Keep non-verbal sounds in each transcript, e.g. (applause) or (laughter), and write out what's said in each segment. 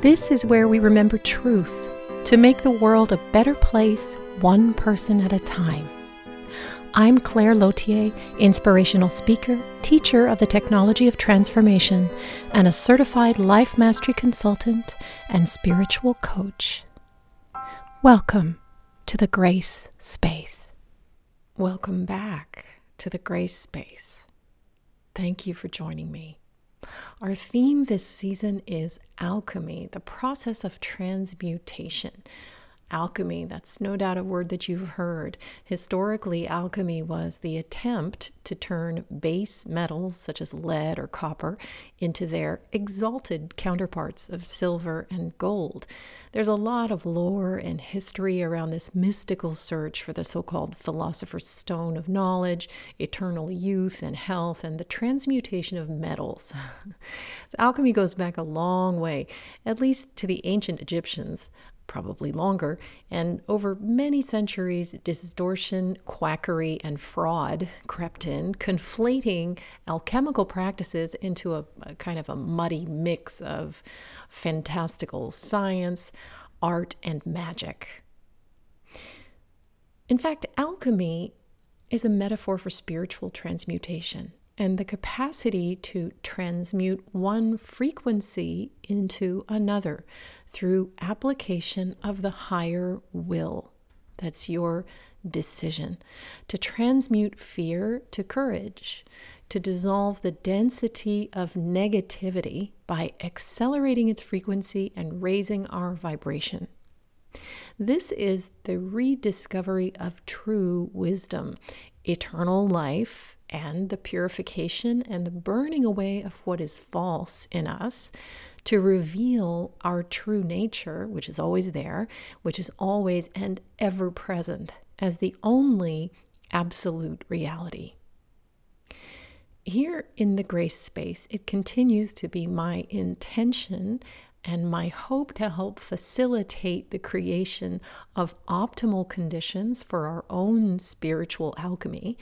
This is where we remember truth to make the world a better place, one person at a time. I'm Claire Lautier, inspirational speaker, teacher of the technology of transformation, and a certified life mastery consultant and spiritual coach. Welcome to the Grace Space. Welcome back to the Grace Space. Thank you for joining me. Our theme this season is alchemy, the process of transmutation alchemy. That's no doubt a word that you've heard. Historically, alchemy was the attempt to turn base metals, such as lead or copper, into their exalted counterparts of silver and gold. There's a lot of lore and history around this mystical search for the so called philosopher's stone of knowledge, eternal youth and health, and the transmutation of metals. (laughs) so alchemy goes back a long way, at least to the ancient Egyptians probably longer, and over many centuries, distortion, quackery, and fraud crept in, conflating alchemical practices into a, a, kind of a muddy mix of fantastical science, art, and magic. In fact, alchemy is a metaphor for spiritual transmutation and the capacity to transmute one frequency into another through application of the higher will. That's your decision. To transmute fear to courage, to dissolve the density of negativity by accelerating its frequency and raising our vibration. This is the rediscovery of true wisdom, eternal life, and the purification and burning away of what is false in us to reveal our true nature, which is always there, which is always and ever present as the only absolute reality. Here in the grace space, it continues to be my intention and my hope to help facilitate the creation of optimal conditions for our own spiritual alchemy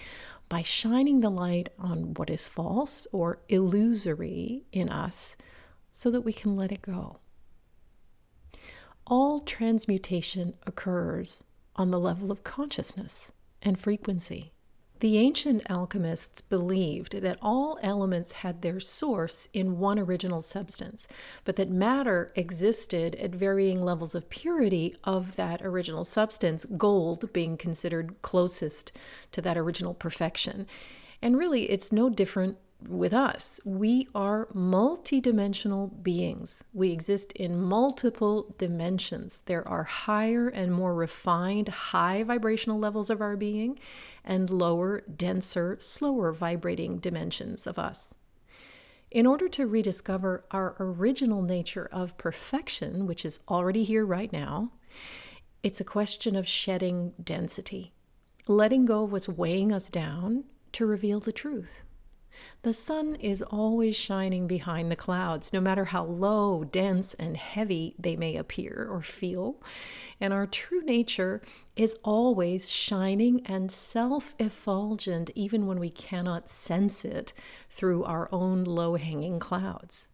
by shining the light on what is false or illusory in us so that we can let it go. All transmutation occurs on the level of consciousness and frequency. The ancient alchemists believed that all elements had their source in one original substance, but that matter existed at varying levels of purity of that original substance, gold being considered closest to that original perfection. And really, it's no different with us. We are multidimensional beings. We exist in multiple dimensions. There are higher and more refined, high vibrational levels of our being, and lower, denser, slower vibrating dimensions of us. In order to rediscover our original nature of perfection, which is already here right now, it's a question of shedding density, letting go of what's weighing us down to reveal the truth. The sun is always shining behind the clouds, no matter how low, dense, and heavy they may appear or feel. And our true nature is always shining and self effulgent, even when we cannot sense it through our own low hanging clouds.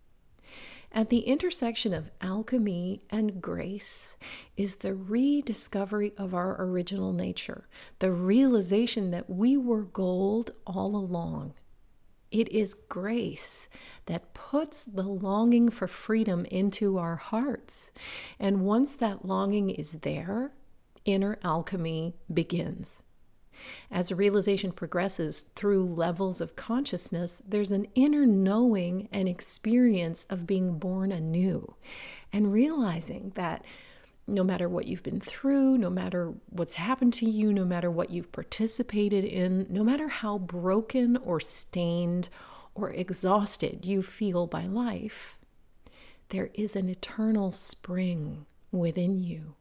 At the intersection of alchemy and grace is the rediscovery of our original nature, the realization that we were gold all along it is grace that puts the longing for freedom into our hearts. And once that longing is there, inner alchemy begins. As realization progresses through levels of consciousness, there's an inner knowing and experience of being born anew and realizing that no matter what you've been through, no matter what's happened to you, no matter what you've participated in, no matter how broken or stained or exhausted you feel by life, there is an eternal spring within you.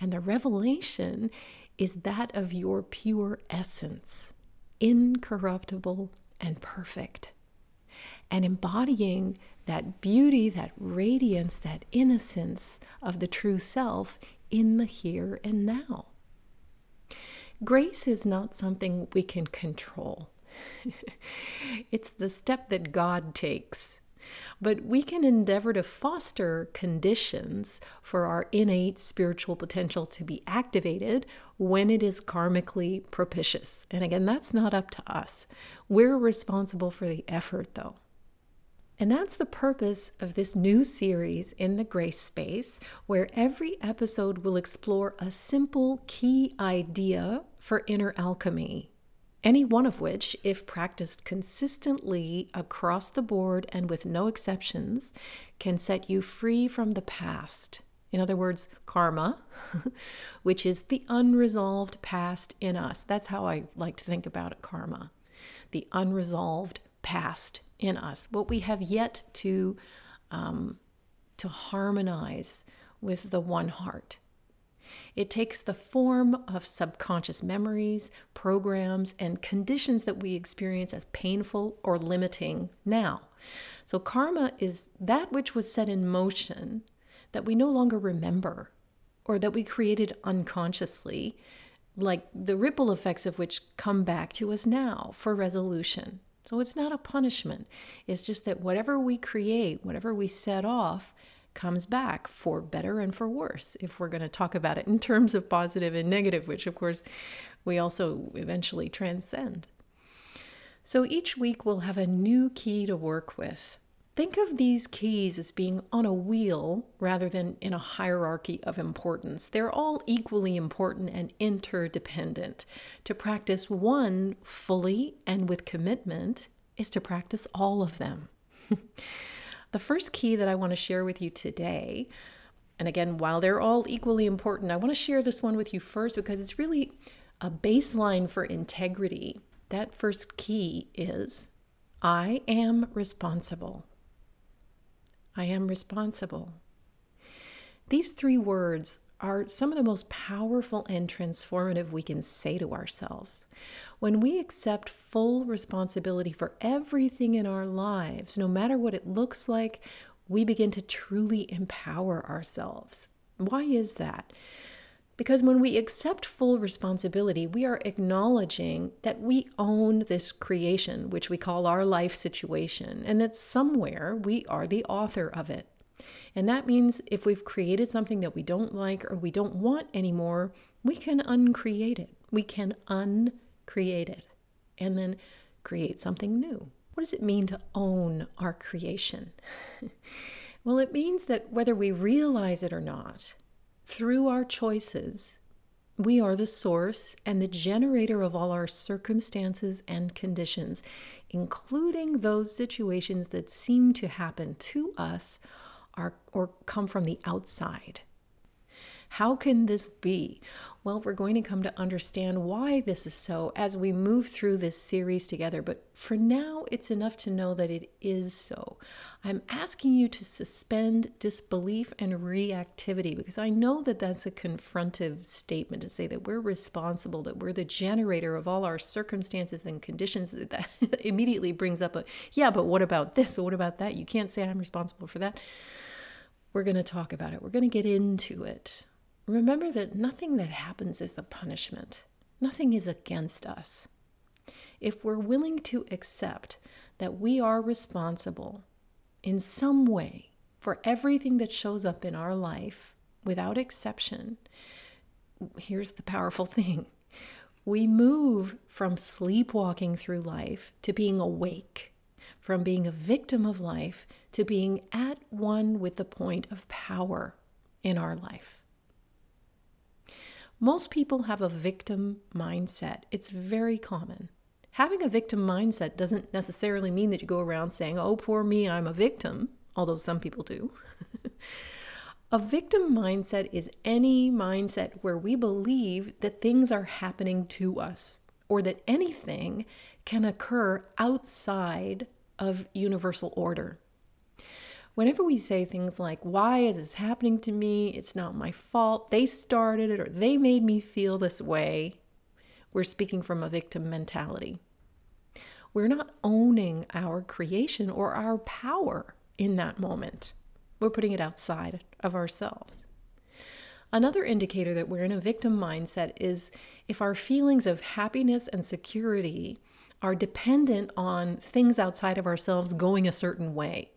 And the revelation is that of your pure essence, incorruptible and perfect. And embodying that beauty, that radiance, that innocence of the true self in the here and now. Grace is not something we can control. (laughs) it's the step that God takes but we can endeavor to foster conditions for our innate spiritual potential to be activated when it is karmically propitious. And again, that's not up to us. We're responsible for the effort, though. And that's the purpose of this new series in the grace space, where every episode will explore a simple key idea for inner alchemy any one of which, if practiced consistently across the board and with no exceptions, can set you free from the past. In other words, karma, (laughs) which is the unresolved past in us. That's how I like to think about it karma. The unresolved past in us, what we have yet to, um, to harmonize with the one heart. It takes the form of subconscious memories, programs, and conditions that we experience as painful or limiting now. So, karma is that which was set in motion that we no longer remember or that we created unconsciously, like the ripple effects of which come back to us now for resolution. So, it's not a punishment. It's just that whatever we create, whatever we set off, comes back for better and for worse if we're going to talk about it in terms of positive and negative, which of course we also eventually transcend. So each week we'll have a new key to work with. Think of these keys as being on a wheel rather than in a hierarchy of importance. They're all equally important and interdependent. To practice one fully and with commitment is to practice all of them. (laughs) The first key that I want to share with you today, and again, while they're all equally important, I want to share this one with you first because it's really a baseline for integrity. That first key is I am responsible. I am responsible. These three words are some of the most powerful and transformative we can say to ourselves. When we accept full responsibility for everything in our lives, no matter what it looks like, we begin to truly empower ourselves. Why is that? Because when we accept full responsibility, we are acknowledging that we own this creation, which we call our life situation, and that somewhere we are the author of it. And that means if we've created something that we don't like or we don't want anymore, we can uncreate it. We can uncreate it and then create something new. What does it mean to own our creation? (laughs) well, it means that whether we realize it or not, through our choices, we are the source and the generator of all our circumstances and conditions, including those situations that seem to happen to us or come from the outside. How can this be? Well, we're going to come to understand why this is so as we move through this series together, but for now, it's enough to know that it is so. I'm asking you to suspend disbelief and reactivity because I know that that's a confrontive statement to say that we're responsible, that we're the generator of all our circumstances and conditions. That (laughs) immediately brings up a, yeah, but what about this? What about that? You can't say I'm responsible for that. We're going to talk about it, we're going to get into it. Remember that nothing that happens is a punishment, nothing is against us. If we're willing to accept that we are responsible in some way for everything that shows up in our life without exception, here's the powerful (laughs) thing we move from sleepwalking through life to being awake, from being a victim of life to being at one with the point of power in our life. Most people have a victim mindset. It's very common. Having a victim mindset doesn't necessarily mean that you go around saying, oh, poor me, I'm a victim, although some people do. (laughs) a victim mindset is any mindset where we believe that things are happening to us or that anything can occur outside of universal order. Whenever we say things like, Why is this happening to me? It's not my fault. They started it or they made me feel this way, we're speaking from a victim mentality. We're not owning our creation or our power in that moment. We're putting it outside of ourselves. Another indicator that we're in a victim mindset is if our feelings of happiness and security are dependent on things outside of ourselves going a certain way.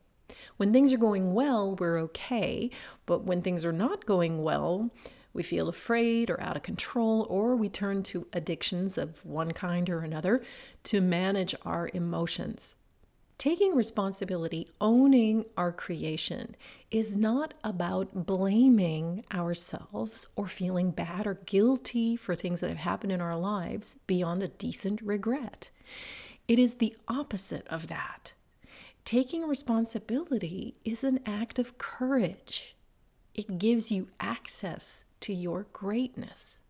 When things are going well, we're okay, but when things are not going well, we feel afraid or out of control, or we turn to addictions of one kind or another to manage our emotions. Taking responsibility, owning our creation, is not about blaming ourselves or feeling bad or guilty for things that have happened in our lives beyond a decent regret. It is the opposite of that. Taking responsibility is an act of courage. It gives you access to your greatness.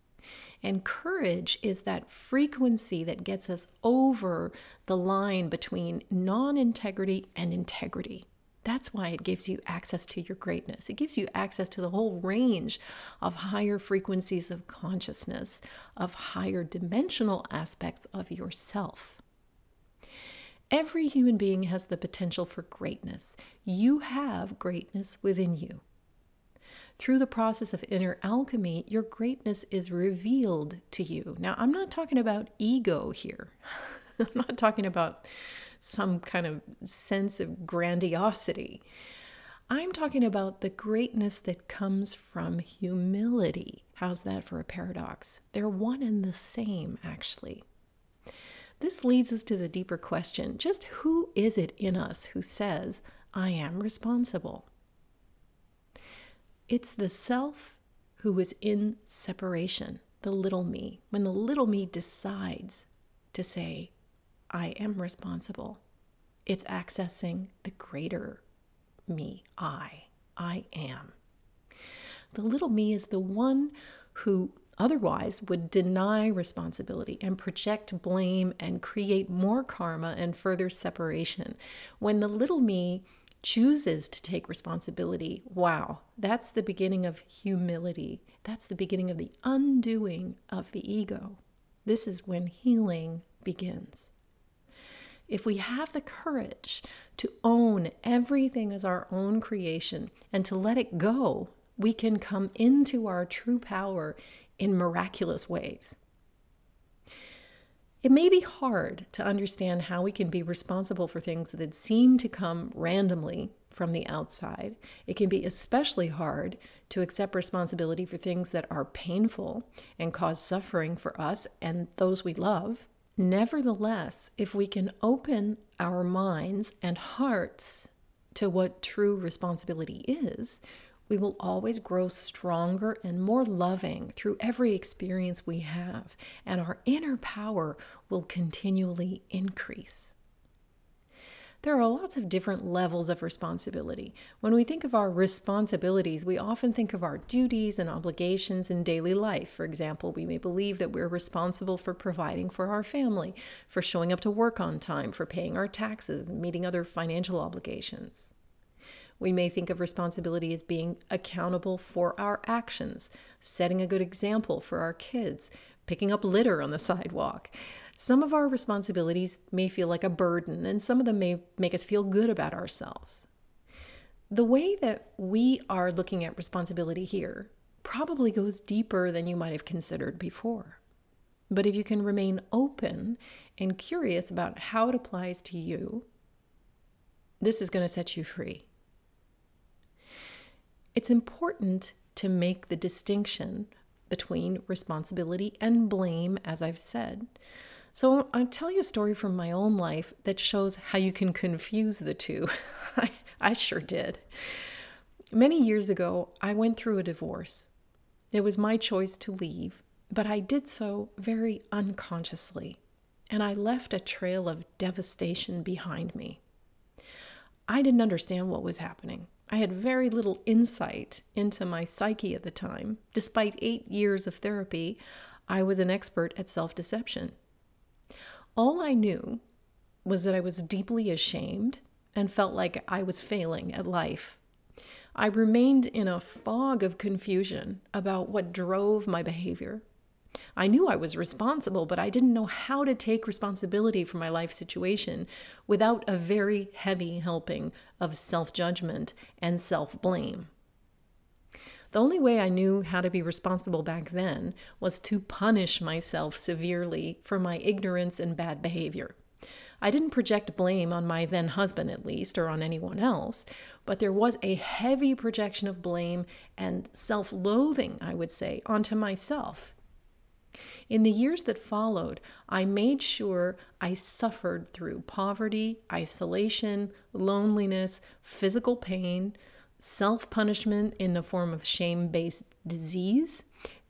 And courage is that frequency that gets us over the line between non integrity and integrity. That's why it gives you access to your greatness. It gives you access to the whole range of higher frequencies of consciousness, of higher dimensional aspects of yourself. Every human being has the potential for greatness. You have greatness within you. Through the process of inner alchemy, your greatness is revealed to you. Now, I'm not talking about ego here. (laughs) I'm not talking about some kind of sense of grandiosity. I'm talking about the greatness that comes from humility. How's that for a paradox? They're one and the same, actually. This leads us to the deeper question just who is it in us who says, I am responsible? It's the self who is in separation, the little me, when the little me decides to say, I am responsible. It's accessing the greater me, I. I am. The little me is the one who otherwise would deny responsibility and project blame and create more karma and further separation. When the little me chooses to take responsibility, wow, that's the beginning of humility. That's the beginning of the undoing of the ego. This is when healing begins. If we have the courage to own everything as our own creation and to let it go, we can come into our true power in miraculous ways. It may be hard to understand how we can be responsible for things that seem to come randomly from the outside. It can be especially hard to accept responsibility for things that are painful and cause suffering for us and those we love. Nevertheless, if we can open our minds and hearts to what true responsibility is, we will always grow stronger and more loving through every experience we have, and our inner power will continually increase. There are lots of different levels of responsibility. When we think of our responsibilities, we often think of our duties and obligations in daily life. For example, we may believe that we're responsible for providing for our family, for showing up to work on time, for paying our taxes, and meeting other financial obligations. We may think of responsibility as being accountable for our actions, setting a good example for our kids, picking up litter on the sidewalk. Some of our responsibilities may feel like a burden, and some of them may make us feel good about ourselves. The way that we are looking at responsibility here probably goes deeper than you might have considered before. But if you can remain open and curious about how it applies to you, this is going to set you free. It's important to make the distinction between responsibility and blame, as I've said. So I'll tell you a story from my own life that shows how you can confuse the two. (laughs) I, I sure did. Many years ago, I went through a divorce. It was my choice to leave, but I did so very unconsciously, and I left a trail of devastation behind me. I didn't understand what was happening. I had very little insight into my psyche at the time. Despite eight years of therapy, I was an expert at self deception. All I knew was that I was deeply ashamed and felt like I was failing at life. I remained in a fog of confusion about what drove my behavior. I knew I was responsible, but I didn't know how to take responsibility for my life situation without a very heavy helping of self judgment and self blame. The only way I knew how to be responsible back then was to punish myself severely for my ignorance and bad behavior. I didn't project blame on my then husband, at least, or on anyone else, but there was a heavy projection of blame and self loathing, I would say, onto myself. In the years that followed, I made sure I suffered through poverty, isolation, loneliness, physical pain, self punishment in the form of shame based disease,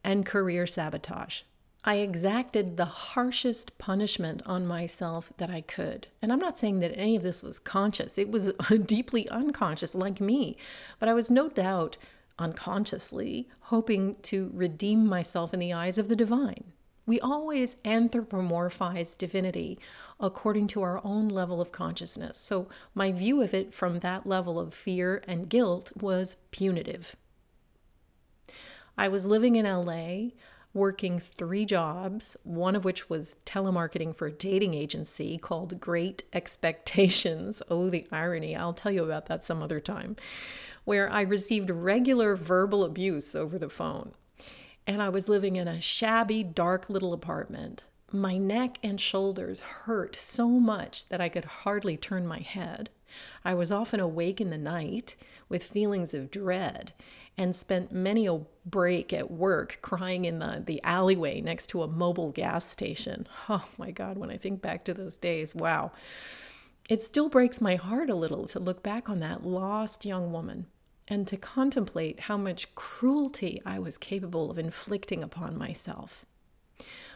and career sabotage. I exacted the harshest punishment on myself that I could. And I'm not saying that any of this was conscious, it was (laughs) deeply unconscious, like me. But I was no doubt unconsciously hoping to redeem myself in the eyes of the divine. We always anthropomorphize divinity according to our own level of consciousness. So, my view of it from that level of fear and guilt was punitive. I was living in LA, working three jobs, one of which was telemarketing for a dating agency called Great Expectations. Oh, the irony. I'll tell you about that some other time, where I received regular verbal abuse over the phone and I was living in a shabby, dark little apartment. My neck and shoulders hurt so much that I could hardly turn my head. I was often awake in the night with feelings of dread and spent many a break at work crying in the, the alleyway next to a Mobil gas station. (laughs) Oh my God, when I think back to those days, wow. It still breaks my heart a little to look back on that lost young woman and to contemplate how much cruelty I was capable of inflicting upon myself.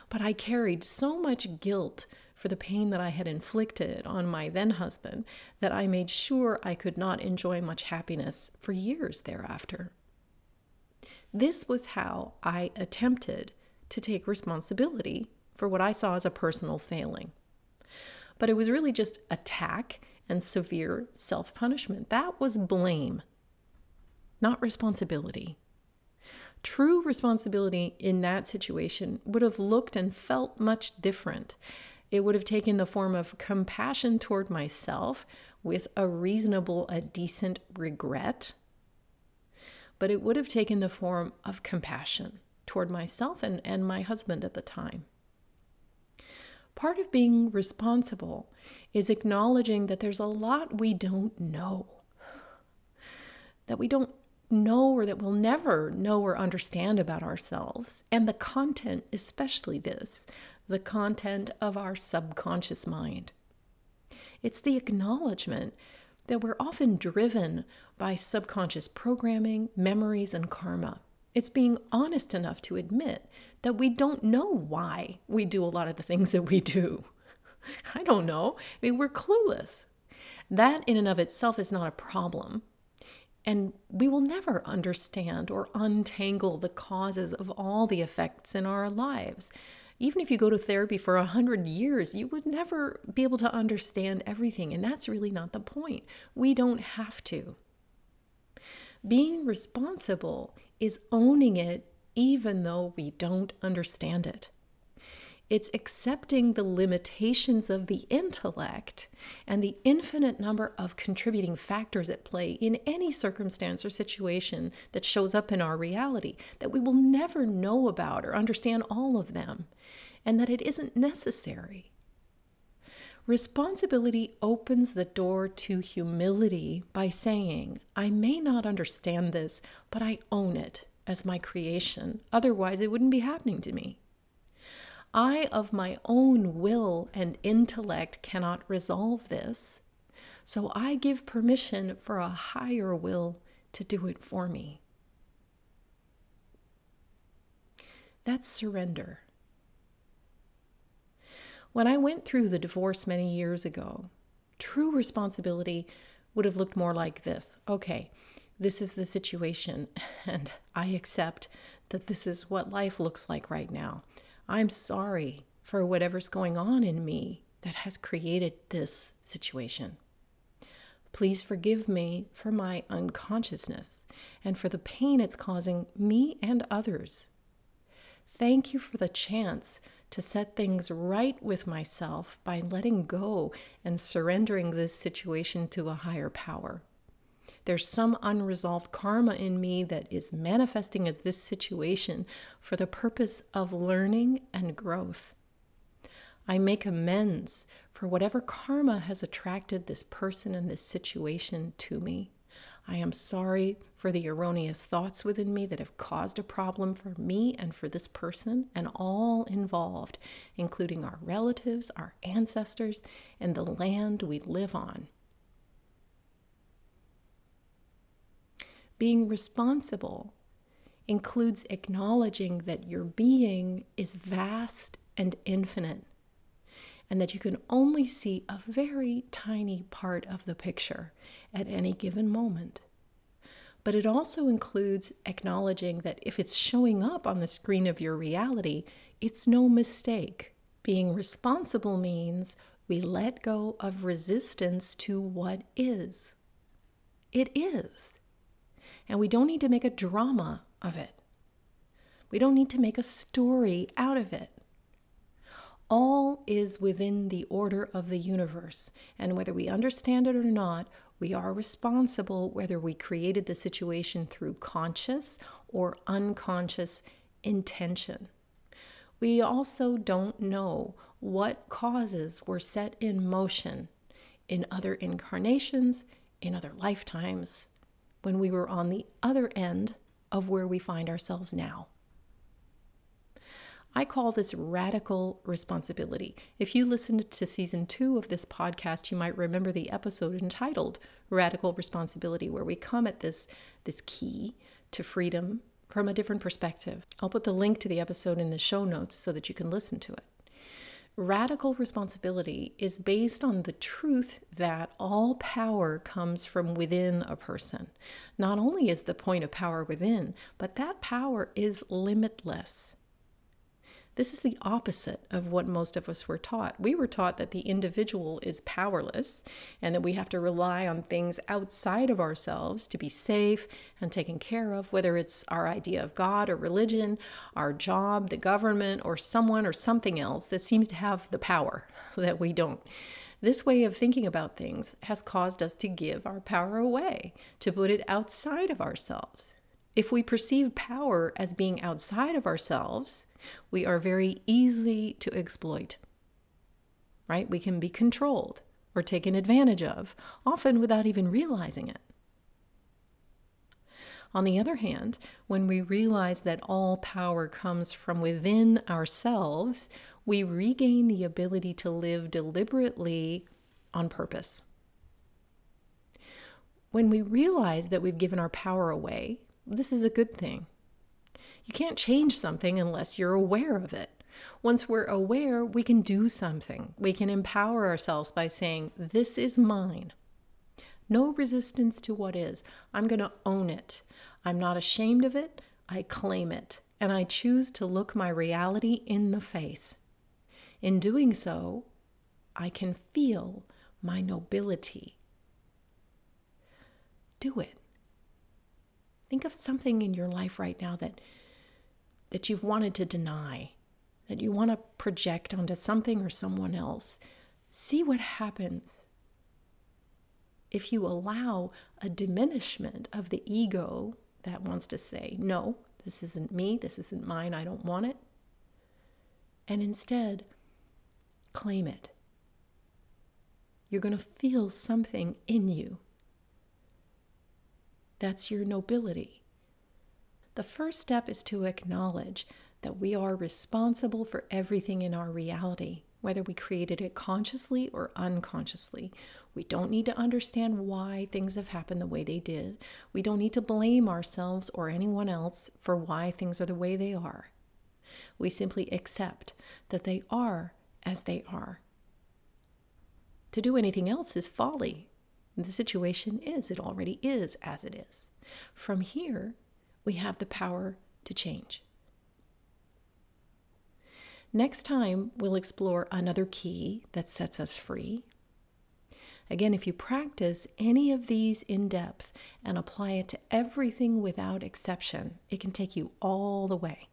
But I carried so much guilt for the pain that I had inflicted on my then husband that I made sure I could not enjoy much happiness for years thereafter. This was how I attempted to take responsibility for what I saw as a personal failing. But it was really just attack and severe self punishment. That was blame not responsibility. True responsibility in that situation would have looked and felt much different. It would have taken the form of compassion toward myself with a reasonable, a decent regret. But it would have taken the form of compassion toward myself and, and my husband at the time. Part of being responsible is acknowledging that there's a lot we don't know, that we don't know or that we'll never know or understand about ourselves. And the content, especially this, the content of our subconscious mind. It's the acknowledgement that we're often driven by subconscious programming, memories, and karma. It's being honest enough to admit that we don't know why we do a lot of the things that we do. (laughs) I don't know. I mean, we're clueless. That in and of itself is not a problem. And we will never understand or untangle the causes of all the effects in our lives. Even if you go to therapy for a hundred years, you would never be able to understand everything. And that's really not the point. We don't have to. Being responsible is owning it even though we don't understand it. It's accepting the limitations of the intellect and the infinite number of contributing factors at play in any circumstance or situation that shows up in our reality, that we will never know about or understand all of them, and that it isn't necessary. Responsibility opens the door to humility by saying, I may not understand this, but I own it as my creation. Otherwise, it wouldn't be happening to me. I, of my own will and intellect, cannot resolve this. So I give permission for a higher will to do it for me. That's surrender. When I went through the divorce many years ago, true responsibility would have looked more like this okay, this is the situation, (laughs) and I accept that this is what life looks like right now. I'm sorry for whatever's going on in me that has created this situation. Please forgive me for my unconsciousness and for the pain it's causing me and others. Thank you for the chance to set things right with myself by letting go and surrendering this situation to a higher power. There's some unresolved karma in me that is manifesting as this situation for the purpose of learning and growth. I make amends for whatever karma has attracted this person and this situation to me. I am sorry for the erroneous thoughts within me that have caused a problem for me and for this person and all involved, including our relatives, our ancestors, and the land we live on. Being responsible includes acknowledging that your being is vast and infinite, and that you can only see a very tiny part of the picture at any given moment. But it also includes acknowledging that if it's showing up on the screen of your reality, it's no mistake. Being responsible means we let go of resistance to what is. It is. And we don't need to make a drama of it. We don't need to make a story out of it. All is within the order of the universe, and whether we understand it or not, we are responsible whether we created the situation through conscious or unconscious intention. We also don't know what causes were set in motion in other incarnations, in other lifetimes, when we were on the other end of where we find ourselves now. I call this radical responsibility. If you listened to season two of this podcast, you might remember the episode entitled Radical Responsibility, where we come at this, this key to freedom from a different perspective. I'll put the link to the episode in the show notes so that you can listen to it. Radical responsibility is based on the truth that all power comes from within a person. Not only is the point of power within, but that power is limitless. This is the opposite of what most of us were taught. We were taught that the individual is powerless and that we have to rely on things outside of ourselves to be safe and taken care of, whether it's our idea of God or religion, our job, the government, or someone or something else that seems to have the power (laughs) that we don't. This way of thinking about things has caused us to give our power away, to put it outside of ourselves. If we perceive power as being outside of ourselves, we are very easy to exploit. Right? We can be controlled or taken advantage of, often without even realizing it. On the other hand, when we realize that all power comes from within ourselves, we regain the ability to live deliberately on purpose. When we realize that we've given our power away, this is a good thing. You can't change something unless you're aware of it. Once we're aware, we can do something. We can empower ourselves by saying, This is mine. No resistance to what is. I'm going to own it. I'm not ashamed of it. I claim it. And I choose to look my reality in the face. In doing so, I can feel my nobility. Do it. Think of something in your life right now that that you've wanted to deny, that you want to project onto something or someone else. See what happens if you allow a diminishment of the ego that wants to say, no, this isn't me, this isn't mine, I don't want it. And instead, claim it. You're going to feel something in you. That's your nobility. The first step is to acknowledge that we are responsible for everything in our reality, whether we created it consciously or unconsciously. We don't need to understand why things have happened the way they did. We don't need to blame ourselves or anyone else for why things are the way they are. We simply accept that they are as they are. To do anything else is folly. The situation is, it already is as it is. From here, we have the power to change. Next time, we'll explore another key that sets us free. Again, if you practice any of these in depth and apply it to everything without exception, it can take you all the way.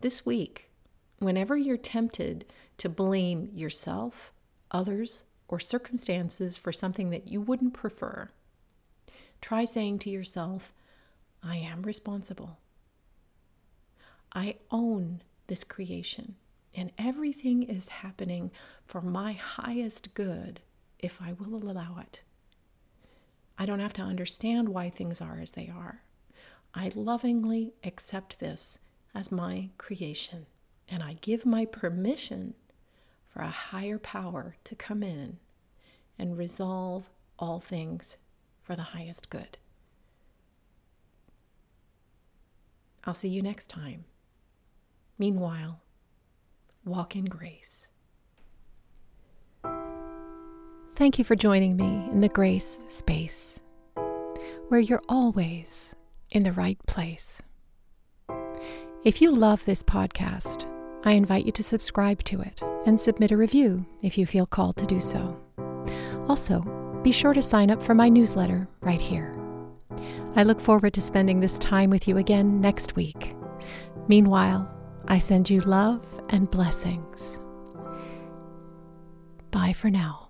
This week, whenever you're tempted to blame yourself, others, or circumstances for something that you wouldn't prefer, try saying to yourself, I am responsible. I own this creation, and everything is happening for my highest good if I will allow it. I don't have to understand why things are as they are. I lovingly accept this as my creation, and I give my permission for a higher power to come in and resolve all things for the highest good. I'll see you next time. Meanwhile, walk in grace. Thank you for joining me in the grace space, where you're always in the right place. If you love this podcast, I invite you to subscribe to it and submit a review if you feel called to do so. Also, be sure to sign up for my newsletter right here. I look forward to spending this time with you again next week. Meanwhile, I send you love and blessings. Bye for now.